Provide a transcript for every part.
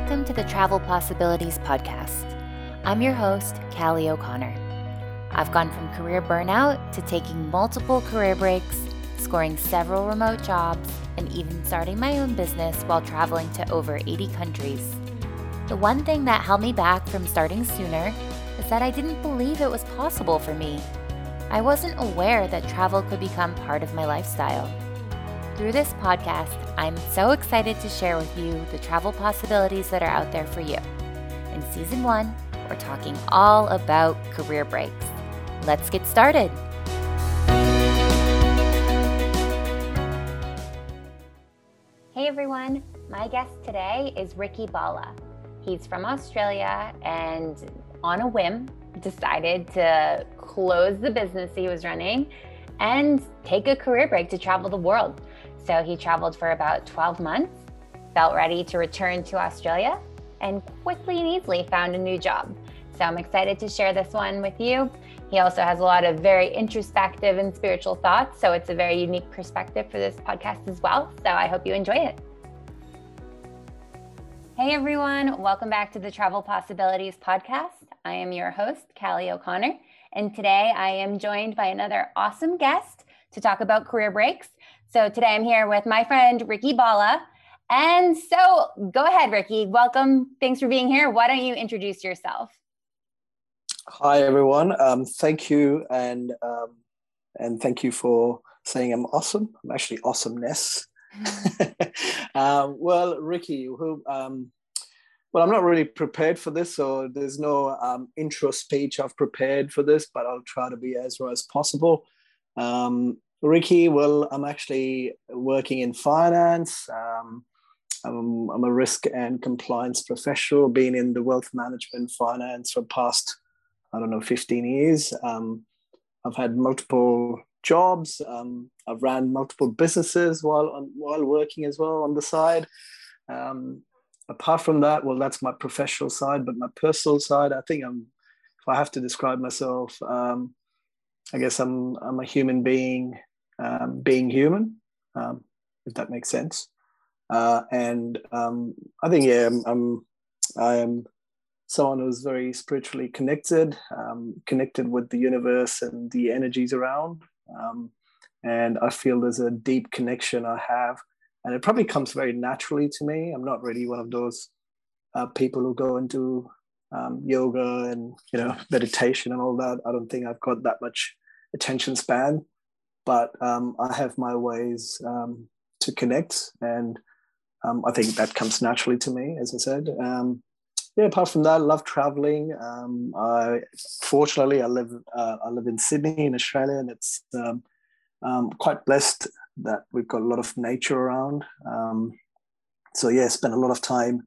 Welcome to the Travel Possibilities Podcast. I'm your host, Callie O'Connor. I've gone from career burnout to taking multiple career breaks, scoring several remote jobs, and even starting my own business while traveling to over 80 countries. The one thing that held me back from starting sooner is that I didn't believe it was possible for me. I wasn't aware that travel could become part of my lifestyle. Through this podcast, I'm so excited to share with you the travel possibilities that are out there for you. In season one, we're talking all about career breaks. Let's get started. Hey everyone, my guest today is Ricky Bala. He's from Australia and on a whim decided to close the business he was running and take a career break to travel the world. So he traveled for about 12 months, felt ready to return to Australia, and quickly and easily found a new job. So I'm excited to share this one with you. He also has a lot of very introspective and spiritual thoughts. So it's a very unique perspective for this podcast as well. So I hope you enjoy it. Hey everyone, welcome back to the Travel Possibilities Podcast. I am your host, Callie O'Connor, and today I am joined by another awesome guest to talk about career breaks. So today I'm here with my friend Ricky Bala. And so go ahead, Ricky. Welcome. Thanks for being here. Why don't you introduce yourself? Hi, everyone. Um, thank you. And, um, and thank you for saying I'm awesome. I'm actually awesomeness. um, well, Ricky, who, um, well, I'm not really prepared for this, so there's no um, intro speech I've prepared for this, but I'll try to be as raw as possible. Um, Ricky, well, I'm actually working in finance. Um, I'm, I'm, a risk and compliance professional, been in the wealth management finance for past, I don't know, 15 years. Um, I've had multiple jobs. Um, I've ran multiple businesses while on, while working as well on the side. Um, apart from that, well, that's my professional side, but my personal side, I think I'm, if I have to describe myself, um, I guess I'm I'm a human being um, being human, um, if that makes sense. Uh, and um, I think, yeah, I'm, I'm, I am someone who's very spiritually connected, um, connected with the universe and the energies around. Um, and I feel there's a deep connection I have. And it probably comes very naturally to me. I'm not really one of those uh, people who go into um, yoga and you know meditation and all that. I don't think I've got that much attention span but um, I have my ways um, to connect, and um, I think that comes naturally to me, as I said. Um, yeah, apart from that, I love traveling. Um, I fortunately I live uh, I live in Sydney in Australia, and it's um, quite blessed that we've got a lot of nature around. so yeah, spend a lot of time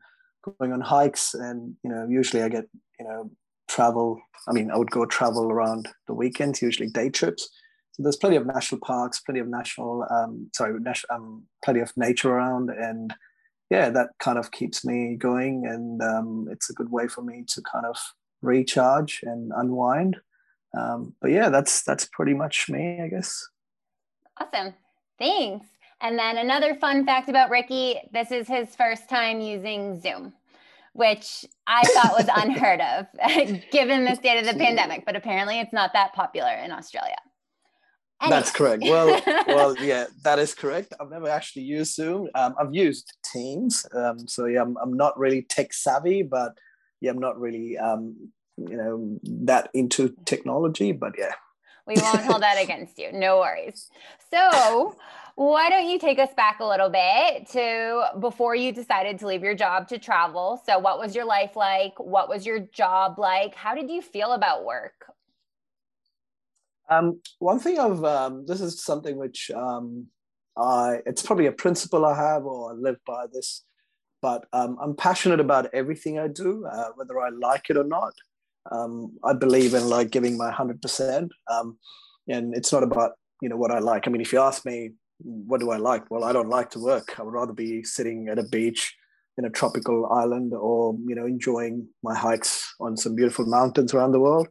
going on hikes, and you know, usually I get you know travel. I mean, I would go travel around the weekends, usually day trips so there's plenty of national parks, plenty of national, um, sorry, national, um, plenty of nature around, and yeah, that kind of keeps me going, and um, it's a good way for me to kind of recharge and unwind. Um, but yeah, that's that's pretty much me, I guess. Awesome, thanks. And then another fun fact about Ricky: this is his first time using Zoom which I thought was unheard of given the state of the pandemic, but apparently it's not that popular in Australia. That's correct. Well, well, yeah, that is correct. I've never actually used Zoom. Um, I've used Teams. Um, so yeah, I'm, I'm not really tech savvy, but yeah, I'm not really, um, you know, that into technology. But yeah, we won't hold that against you. No worries. So. Why don't you take us back a little bit to before you decided to leave your job to travel? So, what was your life like? What was your job like? How did you feel about work? Um, one thing I've um, this is something which um, I it's probably a principle I have or I live by this, but um, I'm passionate about everything I do, uh, whether I like it or not. Um, I believe in like giving my hundred percent, um, and it's not about you know what I like. I mean, if you ask me what do I like, well, I don't like to work. I would rather be sitting at a beach in a tropical island or you know enjoying my hikes on some beautiful mountains around the world.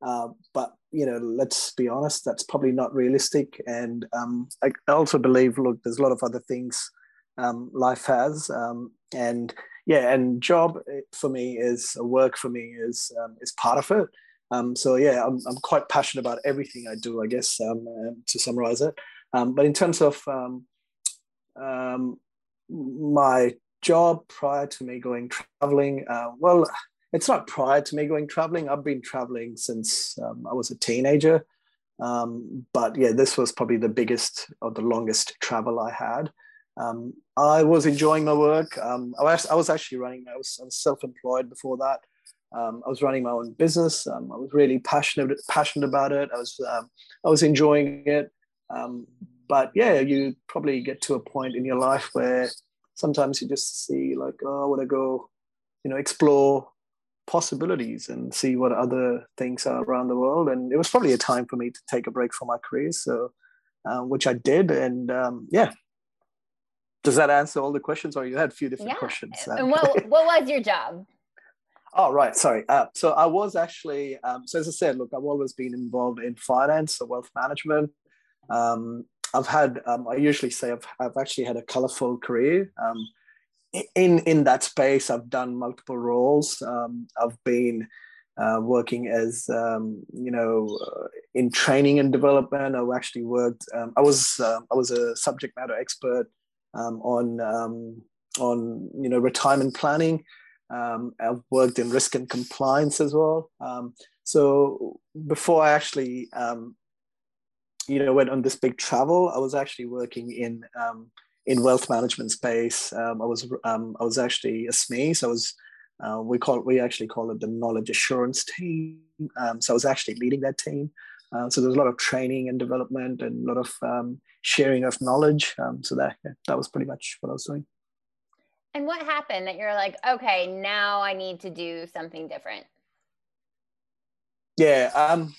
Uh, but you know, let's be honest, that's probably not realistic. And um, I also believe, look, there's a lot of other things um, life has, um, and yeah, and job eh, for me is work for me is um, is part of it. Um, so yeah, I'm, I'm quite passionate about everything I do. I guess um, to summarize it. Um, but in terms of um, my job prior to me going traveling, uh, well, it's not prior to me going traveling. I've been traveling since I was a teenager. but yeah, this was probably the biggest or the longest travel I had. Um, I was enjoying my work. Um, I, was, I was actually running, I was, was self-employed before that. Um, I was running my own business. Um, I was really passionate, passionate about it. I was, um, I was enjoying it. Um, but yeah, you probably get to a point in your life where sometimes you just see like, oh, I want to go, you know, explore possibilities and see what other things are around the world. And it was probably a time for me to take a break from my career. So, uh, which I did. And yeah, does that answer all the questions or you had a few different yeah. questions and what, what was your job oh right sorry uh, so i was actually um, so as i said look i've always been involved in finance or wealth management um, i've had um, i usually say I've, I've actually had a colorful career um, in in that space i've done multiple roles um, i've been uh, working as um, you know uh, in training and development i've actually worked i was uh, i was a subject matter expert um, on um, on you know retirement planning. Um, I've worked in risk and compliance as well. Um, so before I actually um, you know went on this big travel, I was actually working in um, in wealth management space. I was I was actually a SME, so I was uh, we call we actually call it the knowledge assurance team. so I was actually leading that team. Uh, so there's a lot of training and development and a lot of um, sharing of knowledge. Um, so that yeah, that was pretty much what I was doing. And what happened that you're like, okay, now I need to do something different? Yeah. Um,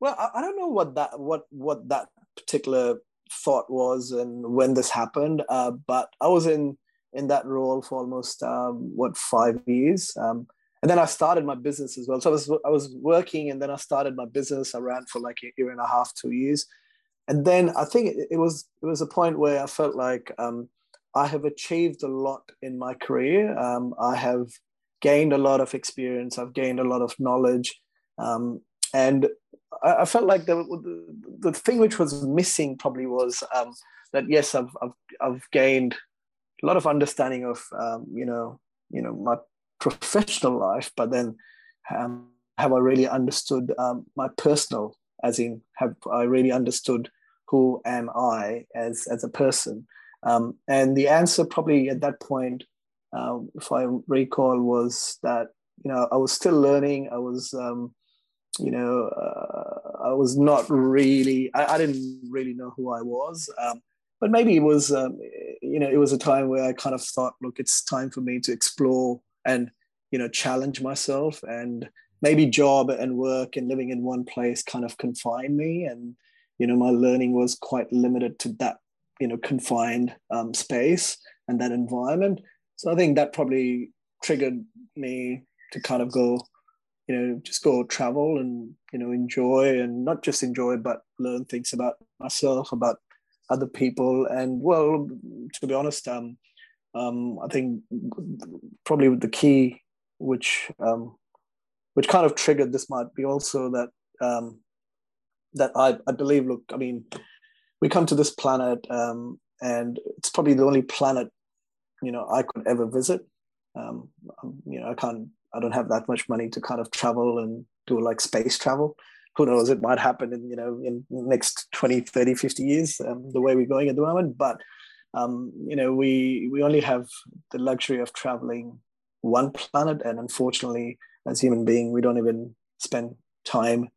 well, I, I don't know what that what what that particular thought was and when this happened, uh, but I was in in that role for almost um, what five years. Um, and then I started my business as well. So I was I was working, and then I started my business. I ran for like a year and a half, two years, and then I think it, it was it was a point where I felt like um, I have achieved a lot in my career. Um, I have gained a lot of experience. I've gained a lot of knowledge, um, and I, I, felt like the, the, the thing which was missing probably was um, that yes, I've, I've I've gained a lot of understanding of um, you know you know my professional life, but then um, have I really understood um, my personal, as in have I really understood who am I as as a person? Um, and the answer probably at that point, uh, if I recall, was that you know I was still learning. I was um, you know uh, I was not really I, I, didn't really know who I was. Um, but maybe it was um, you know it was a time where I kind of thought, look, it's time for me to explore and you know challenge myself and maybe job and work and living in one place kind of confined me and you know my learning was quite limited to that you know confined um, space and that environment so i think that probably triggered me to kind of go you know just go travel and you know enjoy and not just enjoy but learn things about myself about other people and well to be honest um, um, I think probably the key which um, which kind of triggered this might be also that um, that I, I believe. Look, I mean, we come to this planet, um, and it's probably the only planet you know I could ever visit. Um, um, you know, I can't. I don't have that much money to kind of travel and do like space travel. Who knows? It might happen in you know in next 20, 30, 50 years. Um, the way we're going at the moment, but um, you know, we we only have the luxury of traveling one planet, and unfortunately, as human being, we don't even spend time,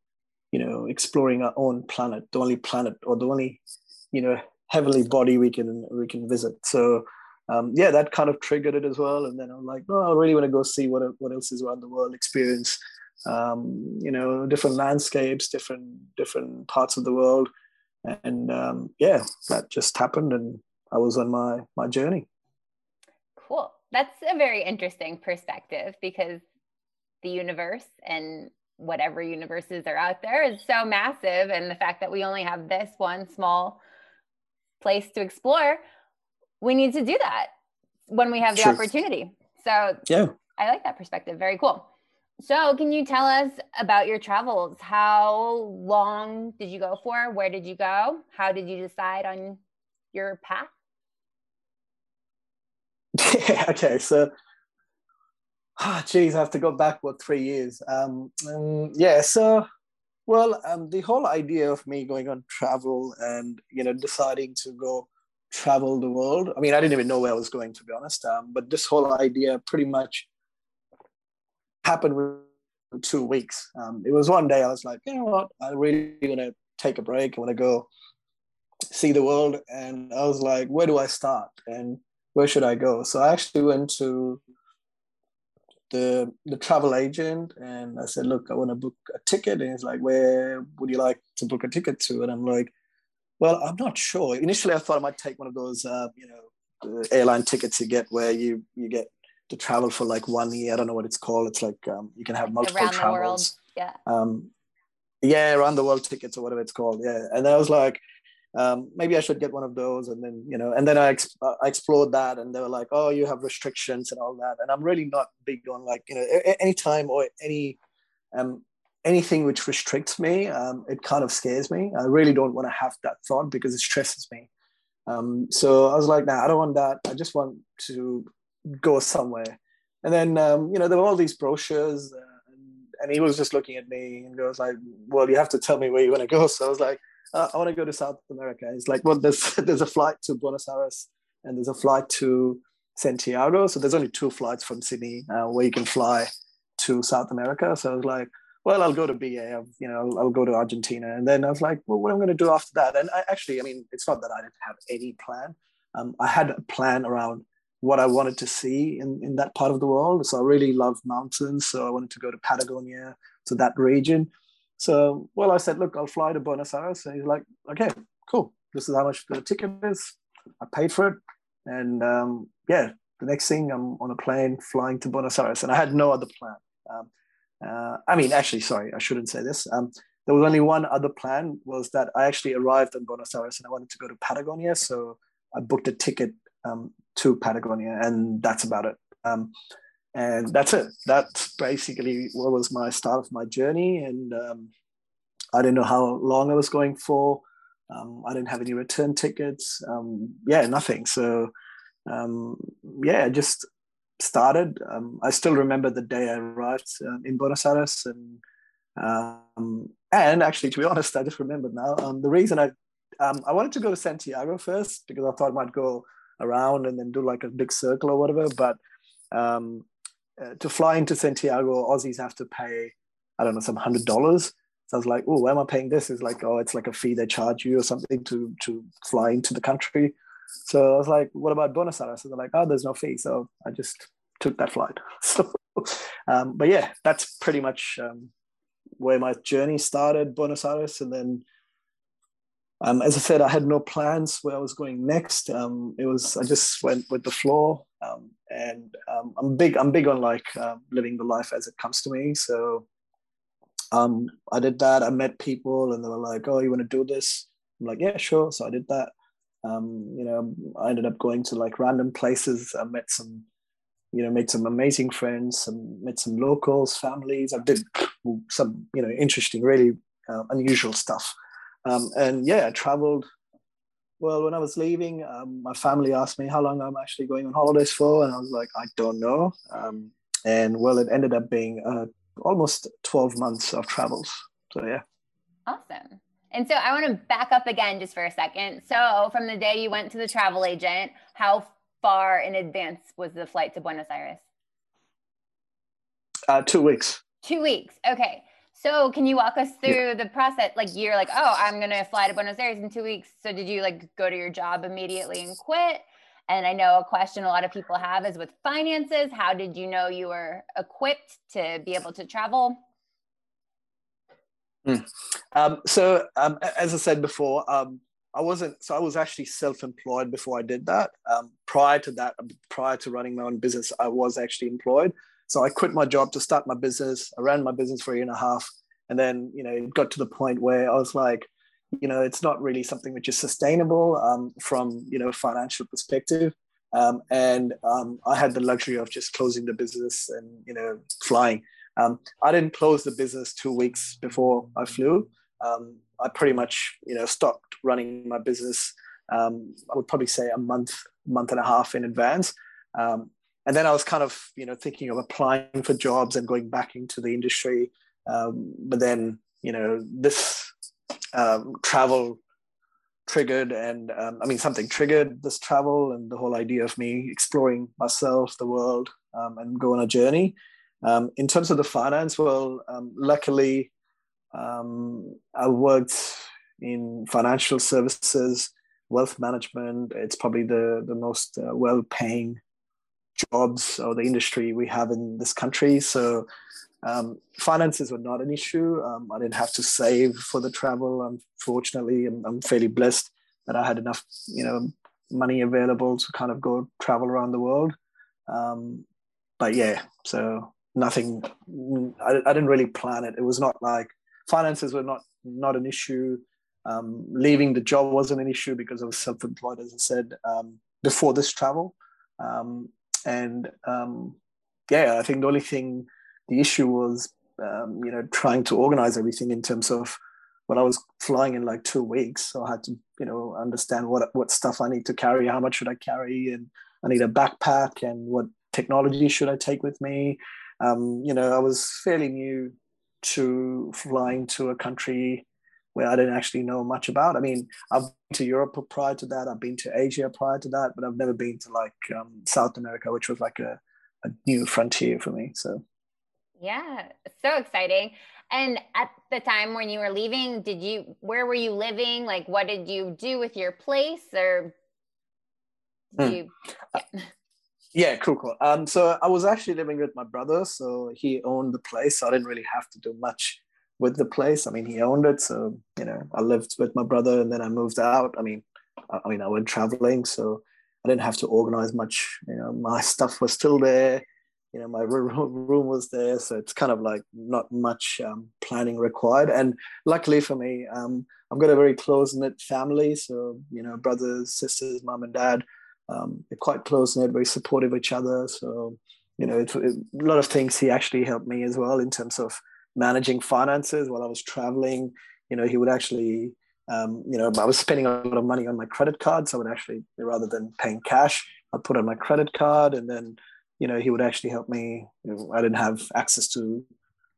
you know, exploring our own planet, the only planet or the only, you know, heavenly body we can we can visit. So. Um, yeah, that kind of triggered it as well. And then I'm like, no, I really want to go see what what else is around the world, experience, um, you know, different landscapes, different different parts of the world, and um, yeah, that just happened, and I was on my my journey. Cool. That's a very interesting perspective because the universe and whatever universes are out there is so massive and the fact that we only have this one small place to explore we need to do that when we have the opportunity So yeah, I like that perspective. Very cool. So, can you tell us about your travels? How long did you go for? Where did you go? How did you decide on your path? Yeah, okay, so ah, geez, I have to go back what three years. Um, um yeah, so well, um, the whole idea of me going on travel and you know deciding to go travel the world. I mean, I didn't even know where I was going to be honest. Um, but this whole idea pretty much happened within two weeks. Um, it was one day I was like, you know what, I really want to take a break. I want to go see the world, and I was like, where do I start and where should I go? So I actually went to the the travel agent and I said, look, I want to book a ticket. And he's like, where would you like to book a ticket to? And I'm like, well, I'm not sure. Initially, I thought I might take one of those, uh, you know, airline tickets you get where you you get to travel for like one year. I don't know what it's called. It's like um, you can have multiple around travels. Yeah. Um, yeah, around the world tickets or whatever it's called. Yeah, and I was like, um, maybe I should get one of those. And then, you know, and then I, ex- I explored that and they were like, oh, you have restrictions and all that. And I'm really not big on like, you know, any time or any, um, anything which restricts me, um, it kind of scares me. I really don't want to have that thought because it stresses me. Um, so I was like, nah, I don't want that. I just want to go somewhere. And then, um, you know, there were all these brochures uh, and he was just looking at me and goes like, well, you have to tell me where you want to go. So I was like, uh, I want to go to South America. It's like, well, there's there's a flight to Buenos Aires and there's a flight to Santiago. So there's only two flights from Sydney uh, where you can fly to South America. So I was like, well, I'll go to BA. You know, I'll, I'll, go to Argentina, and then I was like, well, what am I going to do after that? And I actually, I mean, it's not that I didn't have any plan. Um, I had a plan around what I wanted to see in, in that part of the world. So I really love mountains. So I wanted to go to Patagonia, to that region. So, well, I said, look, I'll fly to Buenos Aires. And he's like, okay, cool. This is how much the ticket is. I paid for it. And um, yeah, the next thing I'm on a plane flying to Buenos Aires. And I had no other plan. Um, uh, I mean, actually, sorry, I shouldn't say this. Um, there was only one other plan was that I actually arrived in Buenos Aires and I wanted to go to Patagonia. So I booked a ticket um, to Patagonia and that's about it. Um, and that's it. That's basically what was my start of my journey. And um, I didn't know how long I was going for. Um, I didn't have any return tickets. Um, yeah, nothing. So yeah, just started. Um, I still remember the day I arrived uh, in Buenos Aires, and um, and actually, to be honest, I just remembered now. the reason I I wanted to go to Santiago first because I thought I might go around and then do like a big circle or whatever, but um, uh, to fly into Santiago, Aussies have to pay, I don't know, some hundred dollars. So I was like, oh, why am I paying this? It's like, oh, it's like a fee they charge you or something to to fly into the country. So I was like, what about Buenos Aires? So they're like, oh, there's no fee. So I just took that flight. So, um, but yeah, that's pretty much um, where my journey started, Buenos Aires, and then um, as I said, I had no plans where I was going next. Um, it was I just went with the flow, um, and um, I'm big. I'm big on like um, living the life as it comes to me. So um, I did that. I met people, and they were like, "Oh, you want to do this?" I'm like, "Yeah, sure." So I did that. You know, I ended up going to like random places. I met some, you know, made some amazing friends. Some met some locals, families. I did some, you know, interesting, really uh, unusual stuff. Um, and yeah, I traveled. Well, when I was leaving, um, my family asked me how long I'm actually going on holidays for, and I was like, I don't know. Um, and well, it ended up being uh, almost 12 months of travels. So yeah. Awesome. And so I want to back up again just for a second. So from the day you went to the travel agent, how far in advance was the flight to Buenos Aires? Uh, two weeks. Two weeks. Okay. So can you walk us through yeah. the process? Like you're like, oh, I'm gonna fly to Buenos Aires in two weeks. So did you like go to your job immediately and quit? And I know a question a lot of people have is with finances. How did you know you were equipped to be able to travel? Mm. Um, so um, as I said before, um, I wasn't. So I was actually self-employed before I did that. Um, prior to that, prior to running my own business, I was actually employed. So I quit my job to start my business. I ran my business for a year and a half. And then, you know, it got to the point where I was like, you know, it's not really something which is sustainable um, from, you know, financial perspective. Um, and um, I had the luxury of just closing the business and you know flying. Um, I didn't close the business two weeks before I flew. Um, I pretty much you know stopped running my business. Um, I would probably say a month, month and a half in advance. Um, and then I was kind of you know thinking of applying for jobs and going back into the industry. but then you know this travel triggered and um, i mean something triggered this travel and the whole idea of me exploring myself the world um, and go on a journey um, in terms of the finance well um, luckily um, i worked in financial services wealth management it's probably the, the most uh, well-paying jobs or the industry we have in this country so um, finances were not an issue. Um, I didn't have to save for the travel. Unfortunately, I'm, I'm fairly blessed that I had enough, you know, money available to kind of go travel around the world. Um, but yeah, so nothing. I, I, didn't really plan it. It was not like finances were not not an issue. Um, leaving the job wasn't an issue because I was self-employed, as I said um, before this travel. Um, and um, yeah, I think the only thing the issue was, um, you know, trying to organize everything in terms of when I was flying in like two weeks. So I had to, you know, understand what what stuff I need to carry, how much should I carry, and I need a backpack, and what technology should I take with me. Um, you know, I was fairly new to flying to a country where I didn't actually know much about. I mean, I've been to Europe prior to that, I've been to Asia prior to that, but I've never been to like um, South America, which was like a, a new frontier for me. So yeah, so exciting. And at the time when you were leaving, did you where were you living? Like what did you do with your place or hmm. you yeah. yeah, cool, cool. Um, so I was actually living with my brother, so he owned the place. So I didn't really have to do much with the place. I mean, he owned it, so you know, I lived with my brother, and then I moved out. I mean, I, I mean, I went traveling, so I didn't have to organize much. You know, my stuff was still there you know my room was there so it's kind of like not much um, planning required and luckily for me um, i've got a very close knit family so you know brothers sisters mom and dad um, they're quite close knit very supportive of each other so you know it, it, a lot of things he actually helped me as well in terms of managing finances while i was traveling you know he would actually um, you know i was spending a lot of money on my credit card so i would actually rather than paying cash i'd put on my credit card and then you know, he would actually help me. You know, I didn't have access to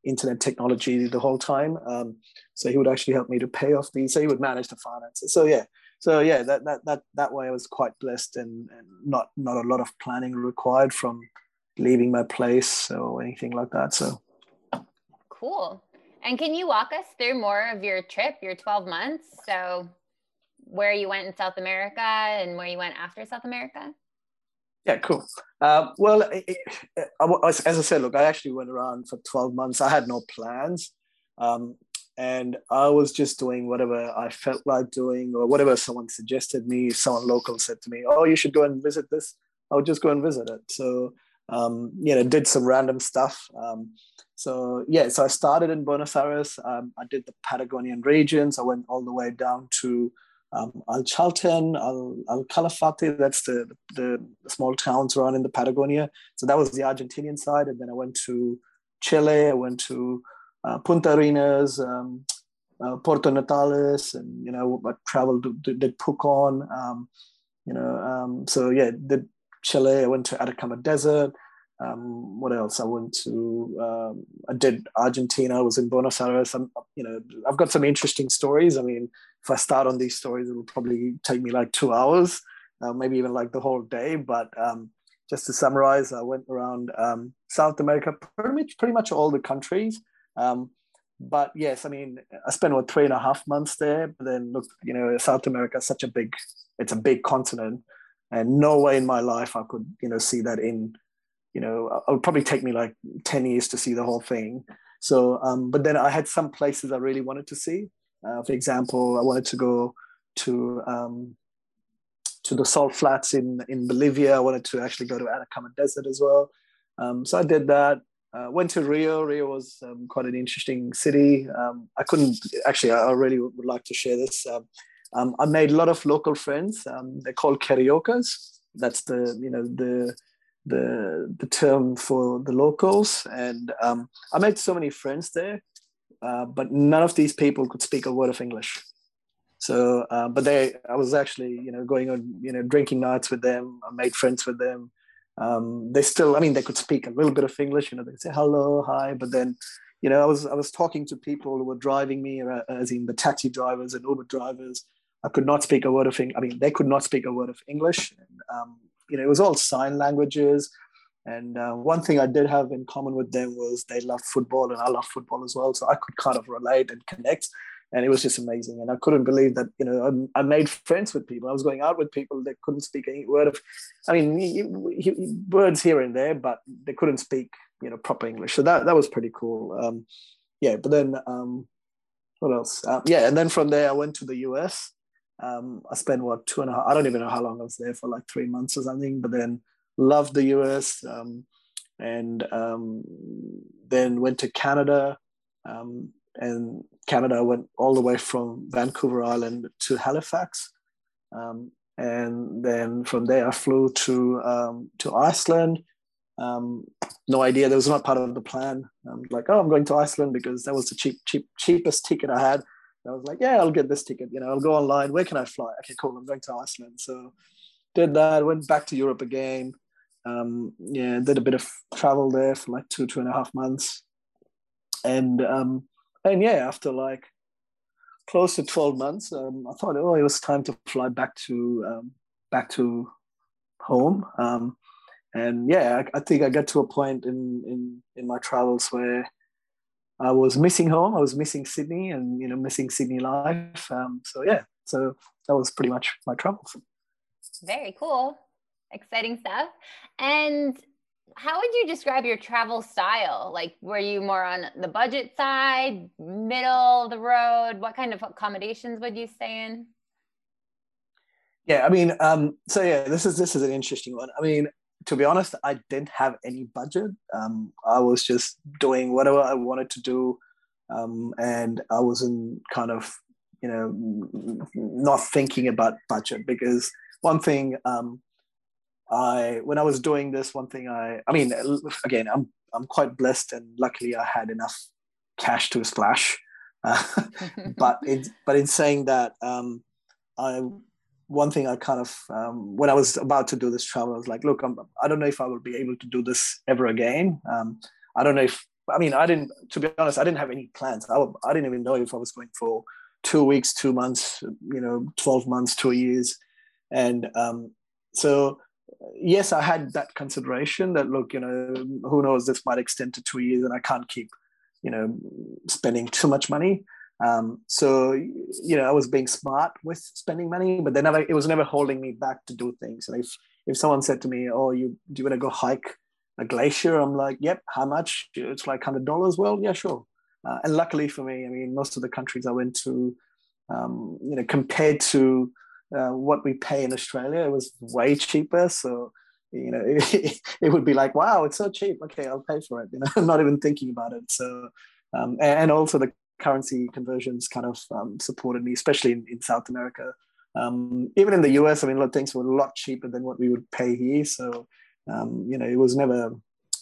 internet technology the whole time. Um, so he would actually help me to pay off these. So he would manage the finances. So yeah, so yeah, that that that that way I was quite blessed and, and not not a lot of planning required from leaving my place or anything like that. So cool. And can you walk us through more of your trip, your 12 months? So where you went in South America and where you went after South America? Yeah, cool. Uh, well, it, it, as I said, look, I actually went around for 12 months. I had no plans. Um, and I was just doing whatever I felt like doing or whatever someone suggested me. Someone local said to me, oh, you should go and visit this, I would just go and visit it. So, um, you know, did some random stuff. Um, so, yeah, so I started in Buenos Aires. Um, I did the Patagonian regions. I went all the way down to um, Al Chalten, Al, Al Calafate, that's the, the, the, small towns around in the Patagonia. So that was the Argentinian side. And then I went to Chile, I went to uh, Punta Arenas, um, uh, Puerto Natales, and, you know, I traveled, did, did Pucón, um, you know, um, so yeah, did Chile, I went to Atacama Desert. Um, what else? I went to, um, I did Argentina, I was in Buenos Aires. I'm, you know, I've got some interesting stories. I mean, if I start on these stories, it will probably take me like two hours, uh, maybe even like the whole day. But um, just to summarize, I went around South America, pretty much, pretty much all the countries. Um, but yes, I mean, I spent what three and a half months there. But then look, you know, South America is such a big, it's a big continent, and no way in my life I could, you know, see that in, you know, it would probably take me like ten years to see the whole thing. So, um, but then I had some places I really wanted to see. Uh, for example, I wanted to go to um, to the salt flats in in Bolivia. I wanted to actually go to Atacama Desert as well. Um, so I did that. Uh, went to Rio. Rio was um, quite an interesting city. Um, I couldn't actually. I, really would like to share this. Um, um, I made a lot of local friends. they're called cariocas. That's the you know the the the term for the locals. And um, I made so many friends there, uh, but none of these people could speak a word of English. So, uh, but they, I was actually, you know, going on, you know, drinking nights with them. I made friends with them. Um, they still, I mean, they could speak a little bit of English. You know, they say hello, hi, but then, you know, I was I was talking to people who were driving me, uh, as in the taxi drivers and Uber drivers. I could not speak a word of English. I mean, they could not speak a word of English. And, um, you know, it was all sign languages. And uh, one thing I did have in common with them was they loved football, and I love football as well. So I could kind of relate and connect and it was just amazing. And I couldn't believe that you know I, I, made friends with people. I was going out with people that couldn't speak any word of, I mean, words here and there, but they couldn't speak you know proper English. So that that was pretty cool. Um, yeah, but then um, what else? Uh, yeah, and then from there I went to the US. Um, I spent what two and a half. I don't even know how long I was there for, like three months or something. But then loved the US, um, and um, then went to Canada. Um, and Canada went all the way from Vancouver Island to Halifax. Um, and then from there, I flew to um, to Iceland. Um, no idea, that was not part of the plan. I'm like, oh, I'm going to Iceland because that was the cheap, cheap, cheapest ticket I had. And I was like, yeah, I'll get this ticket. You know, I'll go online. Where can I fly? Okay, cool. I'm going to Iceland. So did that. Went back to Europe again. Um, yeah, did a bit of travel there for like two, two and a half months. And um, and yeah, after like close to 12 months, um, I thought, oh, it was time to fly back to um, back to home. Um, and yeah, I, I, think I got to a point in, in in my travels where I was missing home. I was missing Sydney, and you know, missing Sydney life. Um, so yeah, so that was pretty much my travels. Very cool, exciting stuff. And how would you describe your travel style? Like, were you more on the budget side, middle of the road? What kind of accommodations would you stay in? Yeah, I mean, um, so yeah, this is this is an interesting one. I mean, to be honest, I didn't have any budget. Um, I was just doing whatever I wanted to do, um, and I wasn't kind of, you know, not thinking about budget because one thing um, I when I was doing this, one thing I I mean, again, I'm I'm quite blessed, and luckily I had enough cash to splash. Uh, but in but in saying that, um, I one thing I kind of um, when I was about to do this travel, I was like, look, I'm, I don't know if I will be able to do this ever again. Um, I don't know if I mean I didn't to be honest, I didn't have any plans. I, I didn't even know if I was going for two weeks, two months, you know, twelve months, two years, and um, so yes, I had that consideration that look, you know, who knows, this might extend to two years, and I can't keep, you know, spending too much money. Um, so you know, I was being smart with spending money, but then it was never holding me back to do things. And if if someone said to me, "Oh, you do you want to go hike a glacier?" I'm like, "Yep." How much? It's like hundred dollars. Well, yeah, sure. Uh, and luckily for me, I mean, most of the countries I went to, um, you know, compared to uh, what we pay in Australia. It was way cheaper. So, you know, it, it, would be like, wow, it's so cheap. Okay, I'll pay for it. You know, I'm not even thinking about it. So, um, and, also the currency conversions kind of um, supported me, especially in, in South America. Um, even in the US, I mean, a lot of things were a lot cheaper than what we would pay here. So, um, you know, it was never.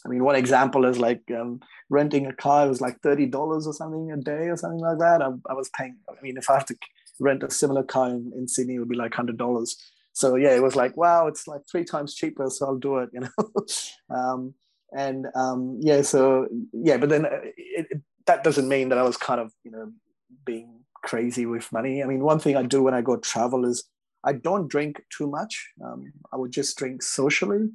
I mean, one example is like um, renting a car was like thirty dollars or something a day or something like that. I, I was paying. I mean, if I have to rent a similar car in, in Sydney, would be like hundred dollars. So yeah, it was like wow, it's like three times cheaper, so I'll do it, you know. um, and um, yeah, so yeah, but then uh, it, it, that doesn't mean that I was kind of you know being crazy with money. I mean, one thing I do when I go travel is I don't drink too much. Um, I would just drink socially.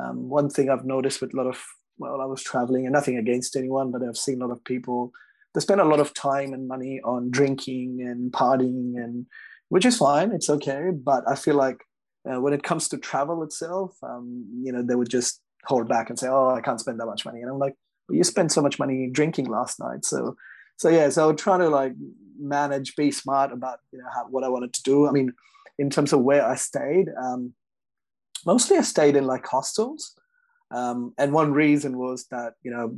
Um, one thing I've noticed with a lot of well, I was traveling, and nothing against anyone, but I've seen a lot of people they spend a lot of time and money on drinking and partying and which is fine it's okay but i feel like uh, when it comes to travel itself um, you know they would just hold back and say oh i can't spend that much money. And i'm like well, you spent so much money drinking last night so so yeah so i would try to like manage be smart about you know how, what i wanted to do. I mean in terms of where i stayed um, mostly i stayed in like hostels um, and one reason was that you know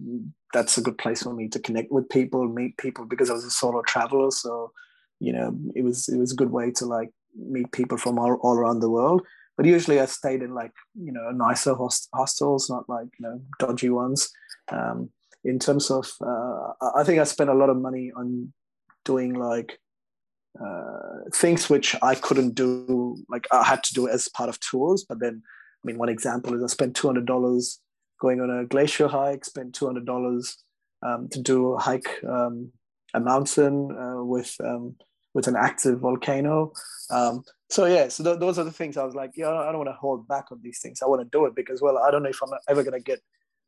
that's a good place for me to connect with people, meet people, because I was a solo traveler. So you know it was it was a good way to like meet people from all, all around the world. but usually I stayed in like you know nicer host- hostels, not like you know dodgy ones. Um, in terms of, uh, I think I spent a lot of money on doing like uh, things which I couldn't do, like I had to do as part of tours. But then, I mean, one example is I spent two hundred dollars going on a glacier hike, spent two hundred dollars um, to do a hike um, a mountain uh, with um, with an active volcano. Um, so yeah, so th- those are the things I was like, yeah, I don't want to hold back on these things. I want to do it because, well, I don't know if I'm ever going to get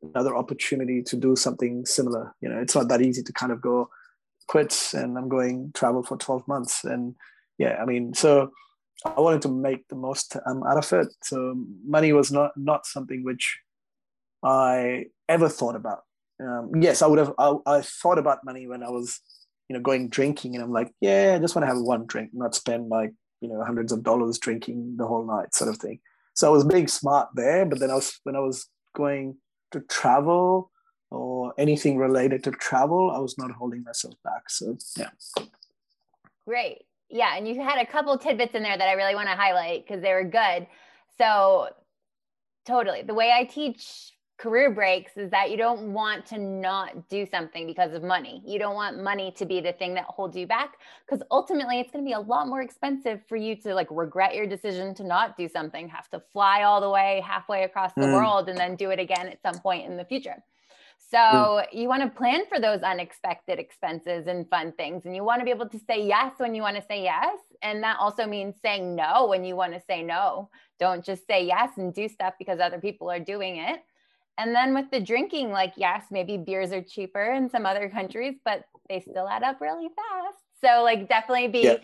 another opportunity to do something similar. You know, it's not that easy to kind of go quit and I'm going travel for 12 months. And yeah, I mean, so I wanted to make the most um, out of it. So money was not not something which I ever thought about. Um, yes, I would have. I, I thought about money when I was, you know, going drinking, and I'm like, yeah, I just want to have one drink, not spend like you know hundreds of dollars drinking the whole night, sort of thing. So I was being smart there, but then I was when I was going to travel or anything related to travel, I was not holding myself back. So yeah. Great. Yeah, and you had a couple tidbits in there that I really want to highlight because they were good. So totally. The way I teach career breaks is that you don't want to not do something because of money. You don't want money to be the thing that holds you back because ultimately it's going to be a lot more expensive for you to like regret your decision to not do something, have to fly all the way halfway across the mm. world and then do it again at some point in the future. So mm. you want to plan for those unexpected expenses and fun things and you want to be able to say yes when you want to say yes and that also means saying no when you want to say no. Don't just say yes and do stuff because other people are doing it and then with the drinking, like, yes, maybe beers are cheaper in some other countries, but they still add up really fast. So, like, definitely be yeah.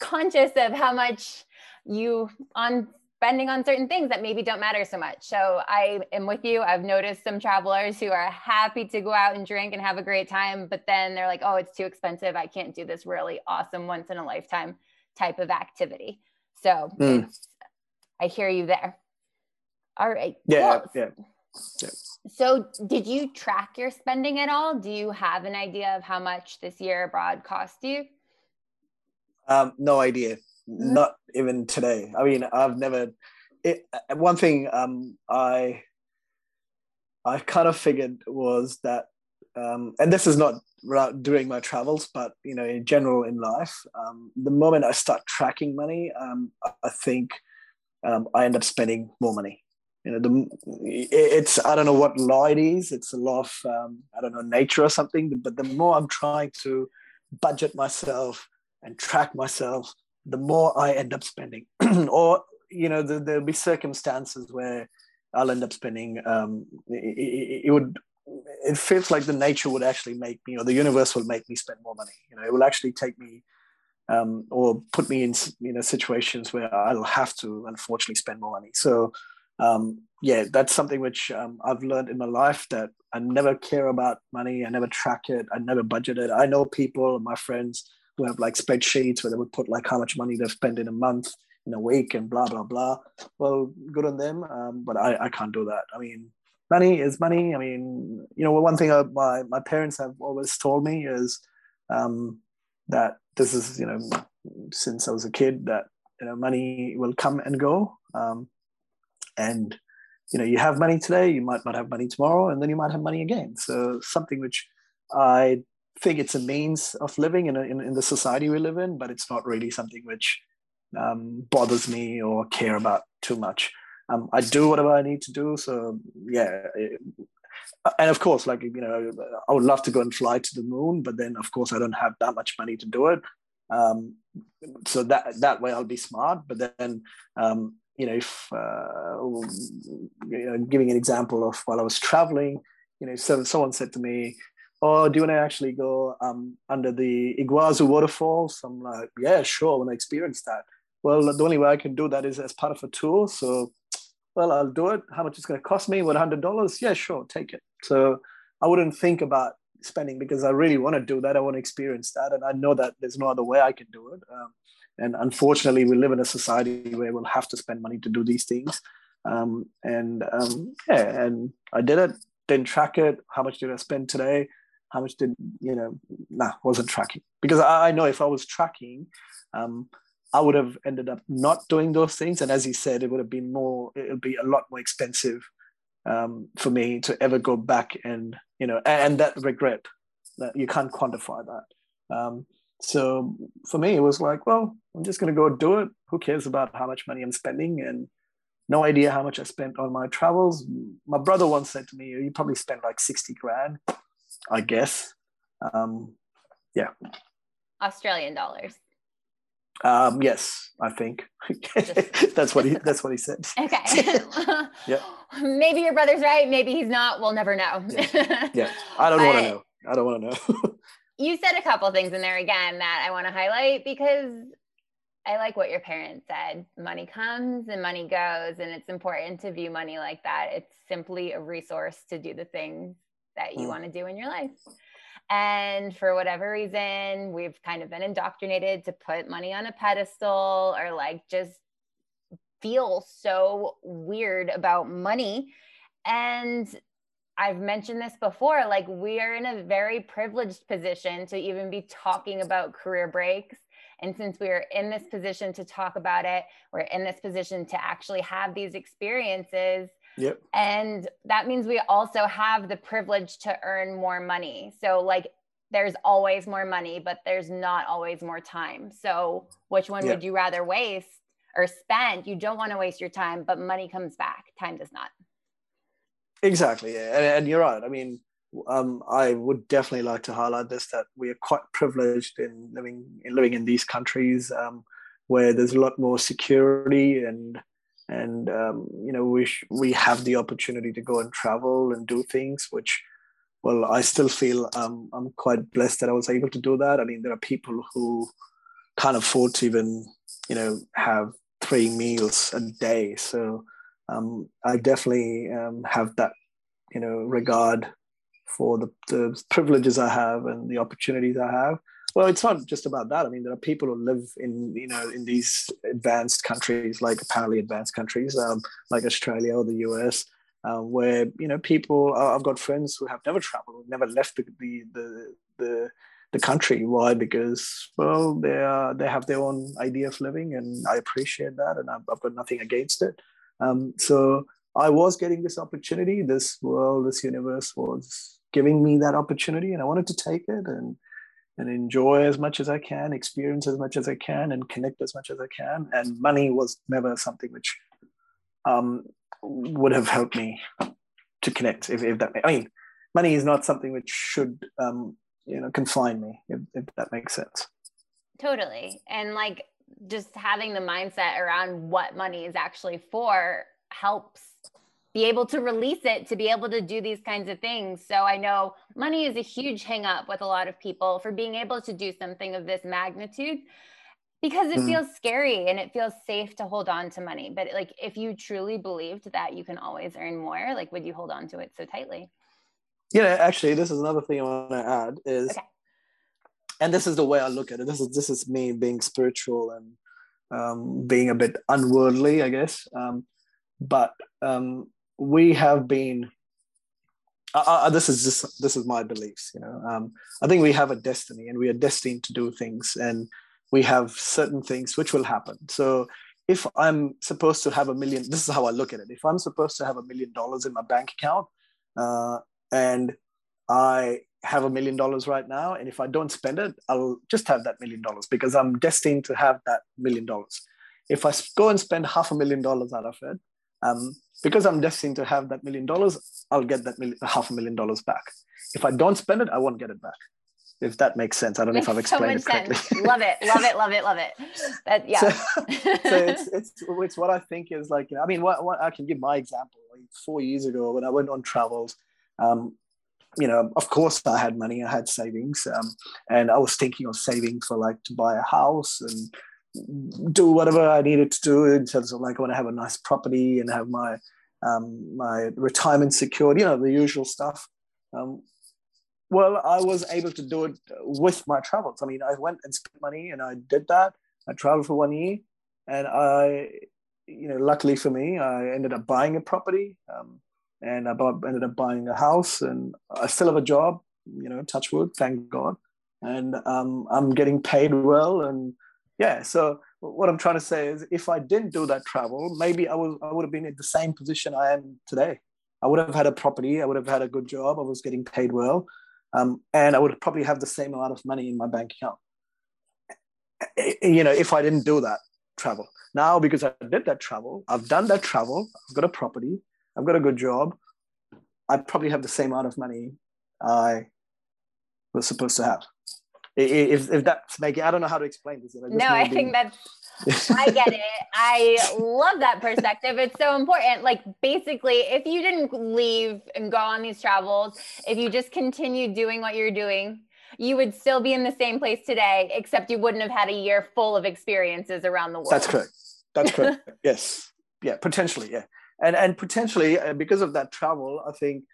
conscious of how much you on spending on certain things that maybe don't matter so much. So, I am with you. I've noticed some travelers who are happy to go out and drink and have a great time, but then they're like, oh, it's too expensive. I can't do this really awesome once in a lifetime type of activity. So, mm. I hear you there. All right. Yeah. Cool. Yeah. So, did you track your spending at all? Do you have an idea of how much this year abroad cost you? Um, no idea. Not even today. I mean, I've never. It, one thing um, I I kind of figured was that, um, and this is not during my travels, but you know, in general in life, um, the moment I start tracking money, um, I think um, I end up spending more money you know the it's i don't know what law it is it's a law of um, i don't know nature or something but the more i'm trying to budget myself and track myself the more i end up spending or you know the, there'll be circumstances where i'll end up spending um, it, it, would it feels like the nature would actually make me or the universe will make me spend more money you know it will actually take me um, or put me in you know situations where i'll have to unfortunately spend more money so um, yeah, that's something which um, I've learned in my life that I never care about money. I never track it. I never budget it. I know people, my friends, who have like spreadsheets where they would put like how much money they've spent in a month, in a week, and blah blah blah. Well, good on them, um, but I, I can't do that. I mean, money is money. I mean, you know, one thing I, my my parents have always told me is um, that this is you know since I was a kid that you know money will come and go. Um, and you know you have money today you might not have money tomorrow and then you might have money again so something which i think it's a means of living in, a, in, in, the society we live in but it's not really something which um, bothers me or care about too much. Um, i do whatever i need to do so yeah it, and of course like you know i would love to go and fly to the moon but then of course i don't have that much money to do it. Um, so that that way i'll be smart but then um, you know, if, uh, you know, giving an example of while I was traveling, you know, so someone said to me, "Oh, do you want to actually go um, under the Iguazu waterfalls?" I'm like, "Yeah, sure, I want to experience that." Well, the only way I can do that is as part of a tour. So, well, I'll do it. How much it's going to cost me? What hundred dollars? Yeah, sure, take it. So I wouldn't think about spending because I really want to do that. I want to experience that, and I know that there's no other way I can do it. Um, and unfortunately, we live in a society where we'll have to spend money to do these things. Um, and um, yeah, and I did it. Didn't track it. How much did I spend today? How much did you know? Nah, wasn't tracking because I, I know if I was tracking, um, I would have ended up not doing those things. And as he said, it would have been more, it would be a lot more expensive um, for me to ever go back and, you know, and, and that regret that you can't quantify that. Um, so for me, it was like, well, I'm just going to go do it. Who cares about how much money I'm spending? And no idea how much I spent on my travels. My brother once said to me, you probably spent like 60 grand, I guess. Um, yeah. Australian dollars. Um, yes, I think that's what he that's what he said. Okay. yeah. Maybe your brother's right. Maybe he's not. We'll never know. yeah. yeah. I don't want to know. I don't want to know. you said a couple things in there again that I want to highlight because I like what your parents said. Money comes and money goes, and it's important to view money like that. It's simply a resource to do the things that you mm. want to do in your life. And for whatever reason, we've kind of been indoctrinated to put money on a pedestal or like just feel so weird about money. And I've mentioned this before like, we are in a very privileged position to even be talking about career breaks. And since we are in this position to talk about it, we're in this position to actually have these experiences Yep. And that means we also have the privilege to earn more money. So, like, there's always more money, but there's not always more time. So, which one yep. would you rather waste or spend? You don't want to waste your time, but money comes back. Time does not. Exactly. Yeah. And, and you're right. I mean, um, I would definitely like to highlight this that we are quite privileged in living in living in these countries um, where there's a lot more security and and um, you know we sh- we have the opportunity to go and travel and do things which well i still feel um, i'm quite blessed that i was able to do that. I mean there are people who can't afford to even you know have three meals a day. So um, i definitely um, have that you know regard for the, the privileges i have and the opportunities i have well, it's not just about that. I mean, there are people who live in you know in these advanced countries, like apparently advanced countries, um, like Australia or the US, uh, where you know people. I've got friends who have never traveled, never left the the the, the the country. Why? Because well, they are they have their own idea of living, and I appreciate that, and I've, I've got nothing against it. Um, so I was getting this opportunity. This world, this universe was giving me that opportunity, and I wanted to take it. And and enjoy as much as I can, experience as much as I can, and connect as much as I can. And money was never something which um, would have helped me to connect. If, if that, I mean, money is not something which should, um, you know, confine me. If, if that makes sense. Totally, and like just having the mindset around what money is actually for helps be able to release it to be able to do these kinds of things. So I know money is a huge hang up with a lot of people for being able to do something of this magnitude because it mm. feels scary and it feels safe to hold on to money. But like if you truly believed that you can always earn more, like would you hold on to it so tightly? Yeah, actually, this is another thing I want to add is okay. and this is the way I look at it. This is this is me being spiritual and um, being a bit unworldly, I guess. Um, but um, we have been uh, this is just this is my beliefs you know. Um, i think we have a destiny and we are destined to do things and we have certain things which will happen. So if i'm supposed to have a million this is how i look at it. If i'm supposed to have a million dollars in my bank account uh, and i have a million dollars right now and if i don't spend it i'll just have that million dollars because i'm destined to have that million dollars. If i go and spend half a million dollars out of it um, because I'm destined to have that million dollars, I'll get that million, half a million dollars back. If I don't spend it, I won't get it back. If that makes sense, I don't makes know if I've explained so it correctly. love it, love it, love it, love it. That yeah. So, so, it's it's it's what I think is like. You know, I mean, what, what I can give my example. Like four years ago, when I went on travels, um, you know, of course I had money, I had savings, um, and I was thinking of saving for like to buy a house and do whatever I needed to do in terms of like I want to have a nice property and have my um, my retirement secured, you know, the usual stuff. Um, well, I was able to do it with my travels. I mean, I went and spent money and I did that. I traveled for one year and I, you know, luckily for me, I ended up buying a property um, and I bought, ended up buying a house and I still have a job, you know, touch wood, thank God. And um, I'm getting paid well and yeah so what I'm trying to say is, if I didn't do that travel, maybe I was I would have been in the same position I am today. I would have had a property. I would have had a good job. I was getting paid well, um, and I would probably have the same amount of money in my bank account. You know, if I didn't do that travel. Now, because I did that travel, I've done that travel. I've got a property. I've got a good job. I probably have the same amount of money I was supposed to have if if that's making i don't know how to explain this no i think that's i get it. I love that perspective. It's so important. Like basically if you didn't leave and go on these travels if you just continued doing what you're doing you would still be in the same place today except you wouldn't have had a year full of experiences around the world. that's correct. That's correct. Yes. Yeah potentially yeah. And and potentially uh, because of that travel i think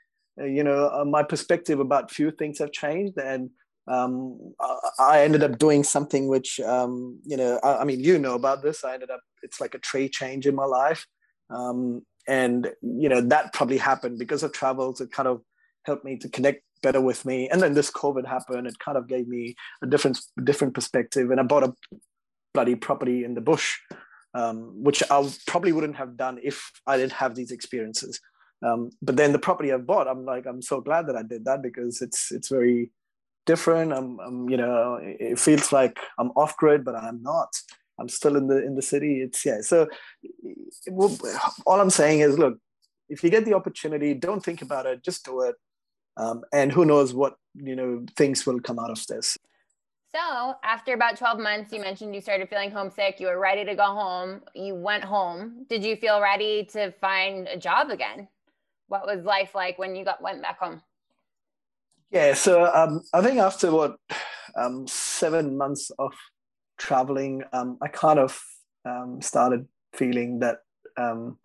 uh, you know uh, my perspective about few things have changed and um, I ended up doing something which, um, you know, I, I, mean, you know about this. I ended up, it's like a trade change in my life. Um, and, you know, that probably happened because of travels. It kind of helped me to connect better with me. And then this COVID happened. It kind of gave me a different, different perspective. And I bought a bloody property in the bush, um, which I probably wouldn't have done if I didn't have these experiences. Um, but then the property I bought, I'm like, I'm so glad that I did that because it's, it's very, different. I'm, I'm, you know, it feels like I'm off grid, but I'm not. I'm still in the in the city. It's yeah. So all I'm saying is, look, if you get the opportunity, don't think about it. Just do it. Um, and who knows what you know things will come out of this. So after about 12 months, you mentioned you started feeling homesick. You were ready to go home. You went home. Did you feel ready to find a job again? What was life like when you got went back home? Yeah, so um, I think after what um, seven months of traveling, um, I kind of um, started feeling that um,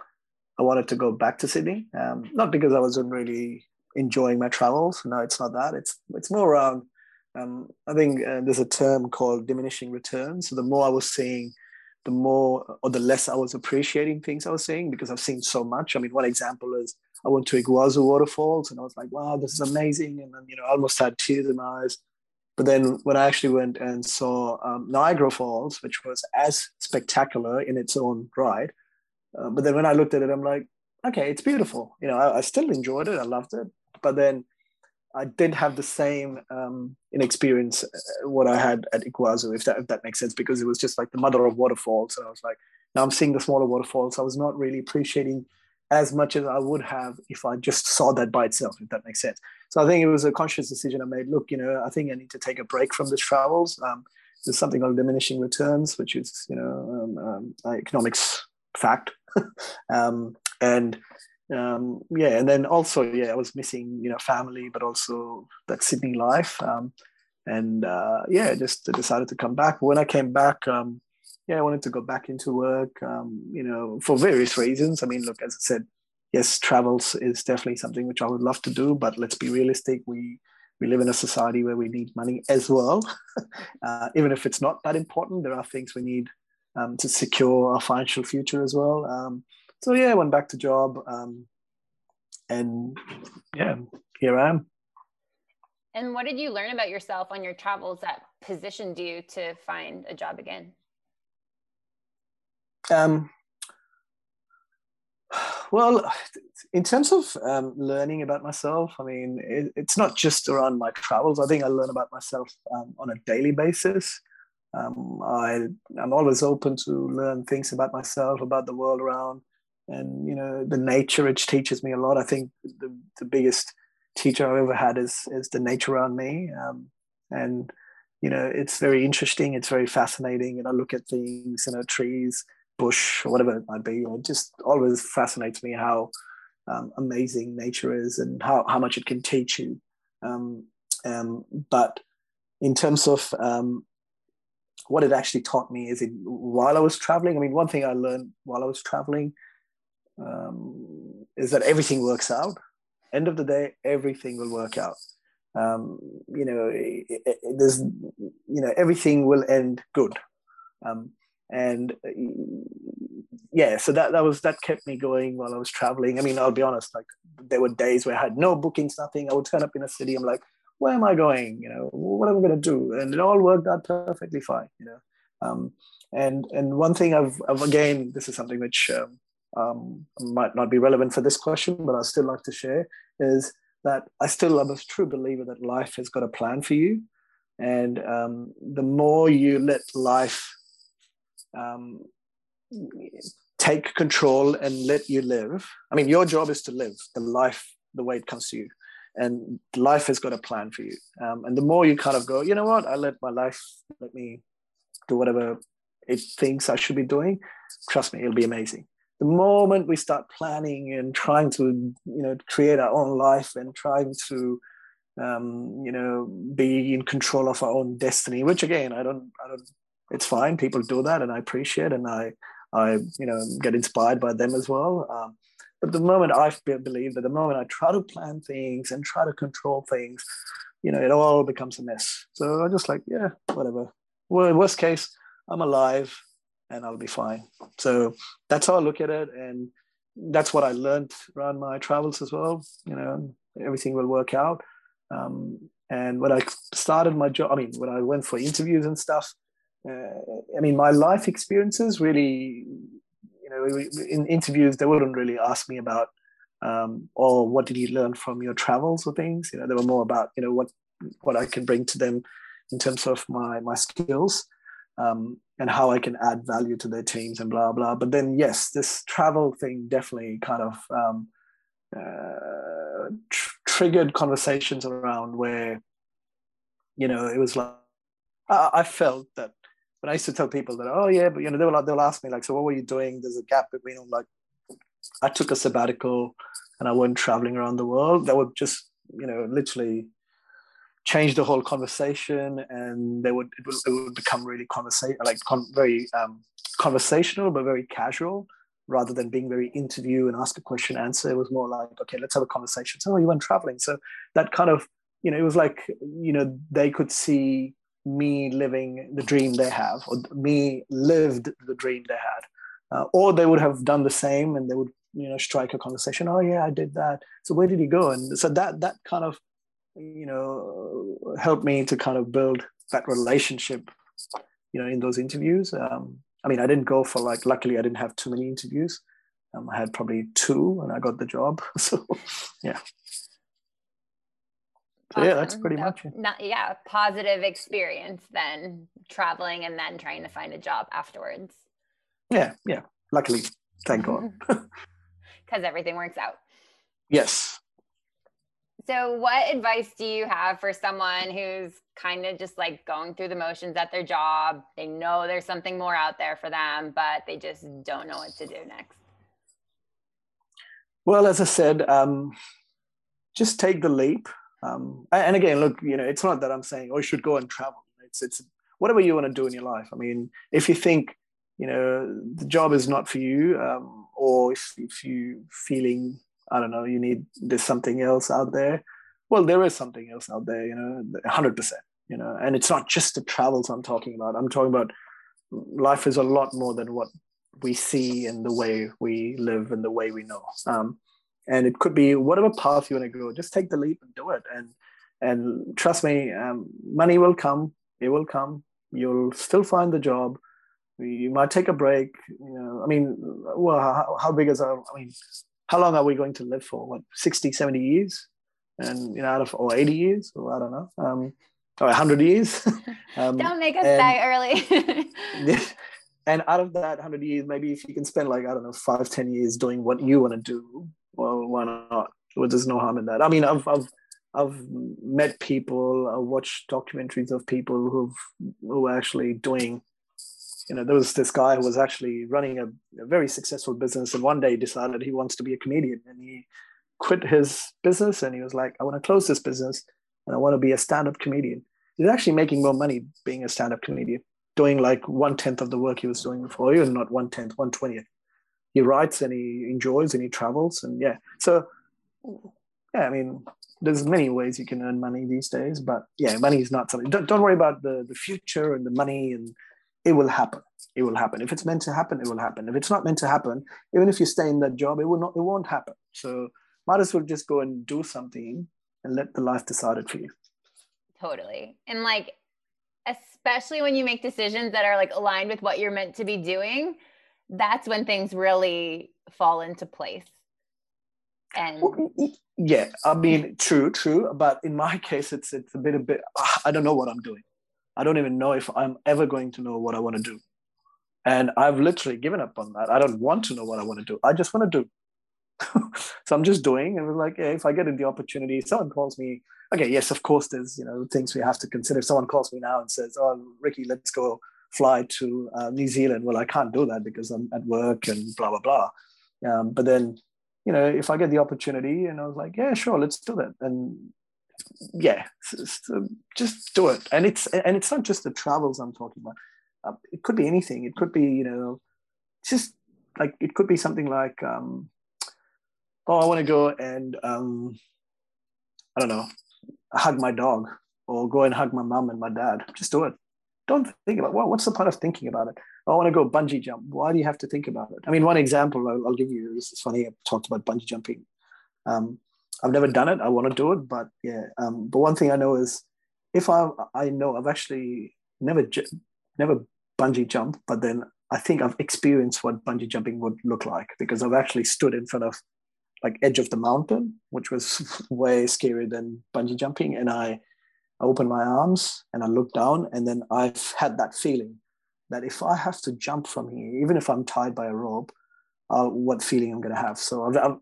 I wanted to go back to Sydney. Um, not because I wasn't really enjoying my travels. No, it's not that. It's it's more around. I think uh, there's a term called diminishing returns. So the more I was seeing, the more or the less I was appreciating things I was seeing because I've seen so much. I mean, one example is I went to Iguazu waterfalls and I was like, wow, this is amazing. And then, you know, I almost had tears in my eyes. But then when I actually went and saw um, Niagara Falls, which was as spectacular in its own right, uh, but then when I looked at it, I'm like, okay, it's beautiful. You know, I, I still enjoyed it. I loved it. But then I didn't have the same um, experience uh, what I had at Iguazu, if that if that makes sense, because it was just like the mother of waterfalls, and I was like, now I'm seeing the smaller waterfalls. I was not really appreciating as much as I would have if I just saw that by itself, if that makes sense. So I think it was a conscious decision I made. Look, you know, I think I need to take a break from these travels. Um, there's something called diminishing returns, which is, you know, um, um, economics fact. Um, and um, yeah, and then also, yeah, I was missing, you know, family, but also that Sydney life. Um, and uh, yeah, just decided to come back. When I came back, yeah, I wanted to go back into work, um, you know, for various reasons. I mean, look, as I said, yes, travels is definitely something which I would love to do, but let's be realistic. We we live in a society where we need money as well. uh, even if it's not that important, there are things we need um, to secure our financial future as well. Um, so yeah, I went back to job, um, and yeah, here I am. And what did you learn about yourself on your travels that positioned you to find a job again? Um, well, in terms of um, learning about myself, I mean, it, it's not just around my travels. I think I learn about myself um, on a daily basis. Um, I, I'm always open to learn things about myself, about the world around, and you know, the nature. which teaches me a lot. I think the, the biggest teacher I've ever had is is the nature around me, um, and you know, it's very interesting. It's very fascinating, and I look at things, you know, trees bush or whatever it might be. It just always fascinates me how um, amazing nature is and how, how much it can teach you. Um, um, but in terms of um, what it actually taught me is it while I was traveling, I mean, one thing I learned while I was traveling um, is that everything works out. End of the day, everything will work out. Um, you know, it, it, there's, you know, everything will end good. Um, and uh, yeah so that that was that kept me going while i was traveling. I mean i'll be honest like there were days where i had no bookings nothing. I would turn up in a city i'm like where am i going? You know what am i going to do? And it all worked out perfectly fine you know. Um, and and one thing I've, I've, again, this is something which um, um, might not be relevant for this question, but I still like to share is that I still am a true believer that life has got a plan for you, and um, the more you let life um, take control and let you live. I mean, your job is to live the life the way it comes to you, and life has got a plan for you. Um, and the more you kind of go, you know what, I let my life let me do whatever it thinks I should be doing. Trust me, it'll be amazing. The moment we start planning and trying to, you know, create our own life and trying to, um, you know, be in control of our own destiny, which again, I don't, I don't. It's fine. People do that, and I appreciate, and I I, you know, get inspired by them as well. Um, but the moment I believe that the moment I try to plan things and try to control things, you know, it all becomes a mess. So I'm just like, yeah, whatever. Well, worst case, I'm alive and I'll be fine. So that's how I look at it. And that's what I learned around my travels as well. You know, everything will work out. Um, and when I started my job, I mean, when I went for interviews and stuff, I mean, my life experiences really, you know, in interviews, they wouldn't really ask me about, um, or oh, what did you learn from your travels or things. You know, they were more about, you know, what what I can bring to them in terms of my my skills um, and how I can add value to their teams and blah blah. But then, yes, this travel thing definitely kind of um, uh, tr- triggered conversations around where, you know, it was like I, I felt that but I used to tell people that, oh yeah, but you know, they will they'll ask me like, so what were you doing? There's a gap between them. Like, I took a sabbatical and I went traveling around the world. That would just, you know, literally change the whole conversation, and they would it would, it would become really conversation like con- very um, conversational, but very casual. Rather than being very interview and ask a question, answer, it was more like, okay, let's have a conversation. So, oh, you went traveling. So that kind of, you know, it was like, you know, they could see me living the dream they have, or me lived the dream they had. Uh, or they would have done the same and they would, you know, strike a conversation. Oh yeah, I did that. So where did you go? And so that that kind of, you know, helped me to kind of build that relationship, you know, in those interviews. Um, I mean, I didn't go for like. Luckily, I didn't have too many interviews. Um, I had probably two, and I got the job. So, yeah. So awesome. yeah, that's pretty so, much it. Not, yeah, positive experience then traveling and then trying to find a job afterwards. Yeah, yeah. Luckily, thank God. Because everything works out. Yes. So, what advice do you have for someone who's kind of just like going through the motions at their job? They know there's something more out there for them, but they just don't know what to do next. Well, as I said, um, just take the leap. Um, and again, look, you know, it's not that I'm saying, oh, you should go and travel. It's it's whatever you want to do in your life. I mean, if you think, you know, the job is not for you, um, or if, if you feeling, I don't know, you need there's something else out there. Well, there is something else out there, you know, hundred percent, you know, and it's not just the travels I'm talking about. I'm talking about life is a lot more than what we see and the way we live and the way we know. Um, and it could be whatever path you want to go just take the leap and do it. And and trust me um, money will come it will come. You'll still find the job. You might take a break you know i mean well how, how big is our i mean how long are we going to live for? What 60 70 years? And you know out of or 80 years? Or i don't know um or 100 years? Um, don't make us and, die early. And out of that 100 years maybe if you can spend like i don't know five ten years doing what you want to do well, why not? Well, there's no harm in that. I mean, I've I've I've met people, I've watched documentaries of people who've who are actually doing. You know, there was this guy who was actually running a, a very successful business, and one day decided he wants to be a comedian, and he quit his business, and he was like, "I want to close this business, and I want to be a stand-up comedian." He's actually making more money being a stand-up comedian, doing like one tenth of the work he was doing before, even not one tenth, one twentieth he writes and he enjoys and he travels and yeah. So yeah i mean there's many ways you can earn money these days but yeah money is not something don't, don't worry about the the future and the money and it will happen. It will happen. If it's meant to happen it will happen. If it's not meant to happen even if you stay in that job it will not it won't happen. So might as well just go and do something and let the life decide it for you. Totally. And like especially when you make decisions that are like aligned with what you're meant to be doing, that's when things really fall into place. And yeah, I mean, true, true. But in my case, it's it's a bit a bit. I don't know what I'm doing. I don't even know if I'm ever going to know what I want to do. And I've literally given up on that. I don't want to know what I want to do. I just want to do. so I'm just doing. And like, if I get the opportunity, someone calls me. Okay, yes, of course, there's you know things we have to consider. If someone calls me now and says, "Oh, Ricky, let's go fly to uh, New Zealand," well, I can't do that because I'm at work and blah blah blah. Um, but then, you know, if I get the opportunity, and I was like, yeah, sure, let's do that. And yeah, just do it. And it's and it's not just the travels I'm talking about. Uh, it could be anything. It could be you know, just like it could be something like. Um, oh, I want to go and um, I don't know, hug my dog or go and hug my mom and my dad. Just do it. Don't think about well, what's the point of thinking about it? Oh, I want to go bungee jump. Why do you have to think about it? I mean, one example I'll, I'll give you. This is funny. I talked about bungee jumping. Um, I've never done it. I want to do it, but yeah. Um, but one thing I know is, if I I know I've actually never never bungee jump, but then I think I've experienced what bungee jumping would look like because I've actually stood in front of like edge of the mountain, which was way scarier than bungee jumping. And I, I opened my arms and I looked down, and then I've had that feeling that if I have to jump from here, even if I'm tied by a rope, uh, what feeling I'm gonna have. So i am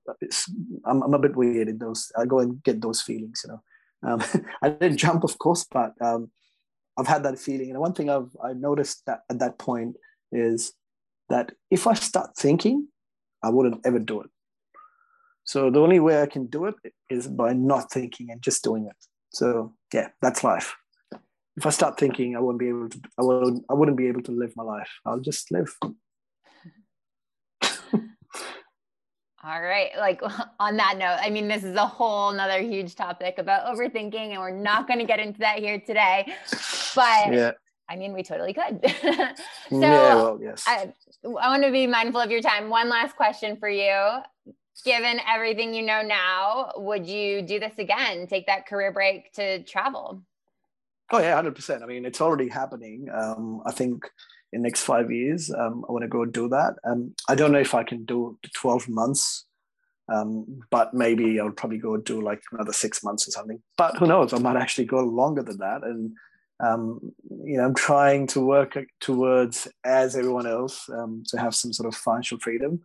I'm, I'm a bit weird in those. I go and get those feelings, you know. Um, I didn't jump, of course, but um, I've had that feeling. And one thing I've I noticed that at that point is that if I start thinking, I wouldn't ever do it. So the only way I can do it is by not thinking and just doing it. So yeah, that's life. If I start thinking, I won't be able to. I won't. I wouldn't be able to live my life. I'll just live. All right. Like on that note, I mean, this is a whole nother huge topic about overthinking, and we're not going to get into that here today. But yeah. I mean, we totally could. so yeah, well, yes. I, I want to be mindful of your time. One last question for you given everything you know now, would you do this again? Take that career break to travel? Oh yeah, hundred percent. I mean, it's already happening. Um, I think in next five years, um, I want to go do that. Um, I don't know if I can do twelve months, um, but maybe I'll probably go do like another six months or something. But who knows? I might actually go longer than that. And um, you know, I'm trying to work towards, as everyone else, um, to have some sort of financial freedom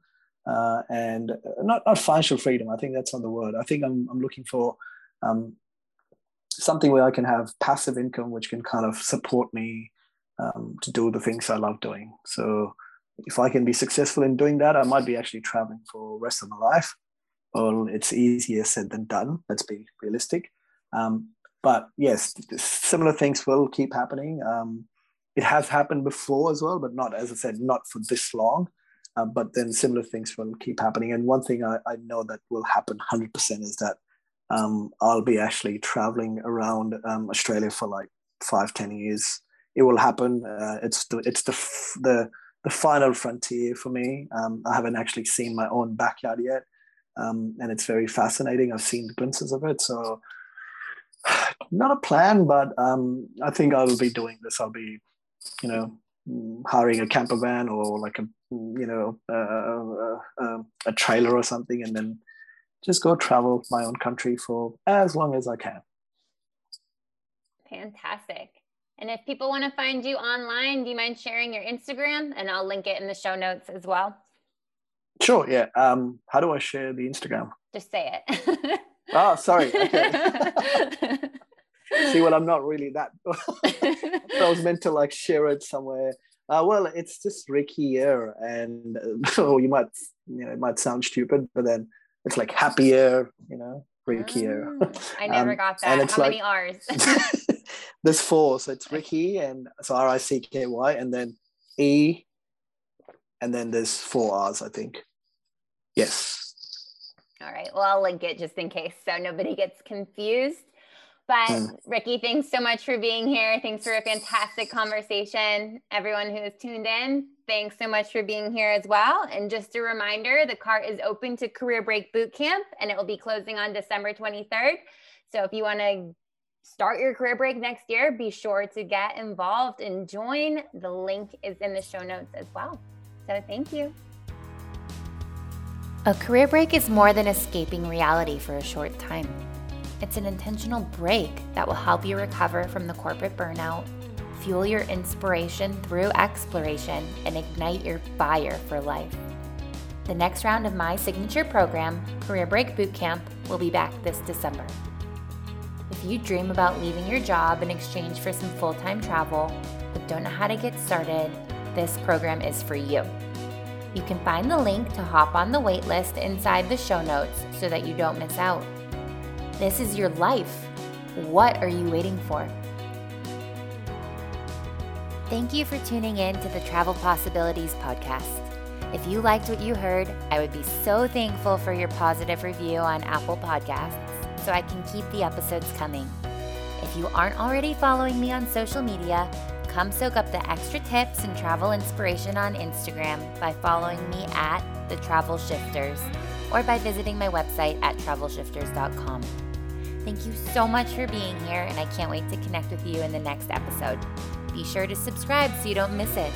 uh, and not not financial freedom. I think that's not the word. I think I'm I'm looking for um, something where I can have passive income, which can kind of support me um, to do the things I love doing. So if I can be successful in doing that, I might be actually traveling for the rest of my life. Well, it's easier said than done. Let's be realistic. Um, but yes, similar things will keep happening. Um, it has happened before as well, but not, as I said, not for this long. Uh, but then similar things will keep happening. And one thing I, I know that will happen 100% is that um, I'll be actually traveling around um, Australia for like five, ten years. It will happen. Uh, it's the it's the the the final frontier for me. Um, I haven't actually seen my own backyard yet, um, and it's very fascinating. I've seen glimpses of it, so not a plan, but um, I think I will be doing this. I'll be, you know, hiring a camper van or like a you know uh, uh, a trailer or something and then just go travel my own country for as long as i can. Fantastic. And if people want to find you online do you mind sharing your instagram? And i'll link it in the show notes as well. Sure yeah. Um, how do i share the instagram? Just say it. Oh sorry okay. see well i'm not really that. I was meant to like share it somewhere uh, well, it's just Ricky here, and uh, you might, you know, it might sound stupid, but then it's like happier, you know, Ricky. Mm, I never um, got that. How like, many R's? there's four, so it's Ricky, and so R I C K Y, and then E, and then there's four R's, I think. Yes. All right. Well, I'll link it just in case so nobody gets confused. But mm. Ricky, thanks so much for being here. Thanks for a fantastic conversation. Everyone who has tuned in, thanks so much for being here as well. And just a reminder the cart is open to Career Break Bootcamp and it will be closing on December 23rd. So if you want to start your career break next year, be sure to get involved and join. The link is in the show notes as well. So thank you. A career break is more than escaping reality for a short time. It's an intentional break that will help you recover from the corporate burnout, fuel your inspiration through exploration, and ignite your fire for life. The next round of my signature program, Career Break Bootcamp, will be back this December. If you dream about leaving your job in exchange for some full time travel, but don't know how to get started, this program is for you. You can find the link to hop on the waitlist inside the show notes so that you don't miss out. This is your life. What are you waiting for? Thank you for tuning in to the Travel Possibilities podcast. If you liked what you heard, I would be so thankful for your positive review on Apple Podcasts so I can keep the episodes coming. If you aren't already following me on social media, come soak up the extra tips and travel inspiration on Instagram by following me at The Travel Shifters or by visiting my website at travelshifters.com. Thank you so much for being here, and I can't wait to connect with you in the next episode. Be sure to subscribe so you don't miss it.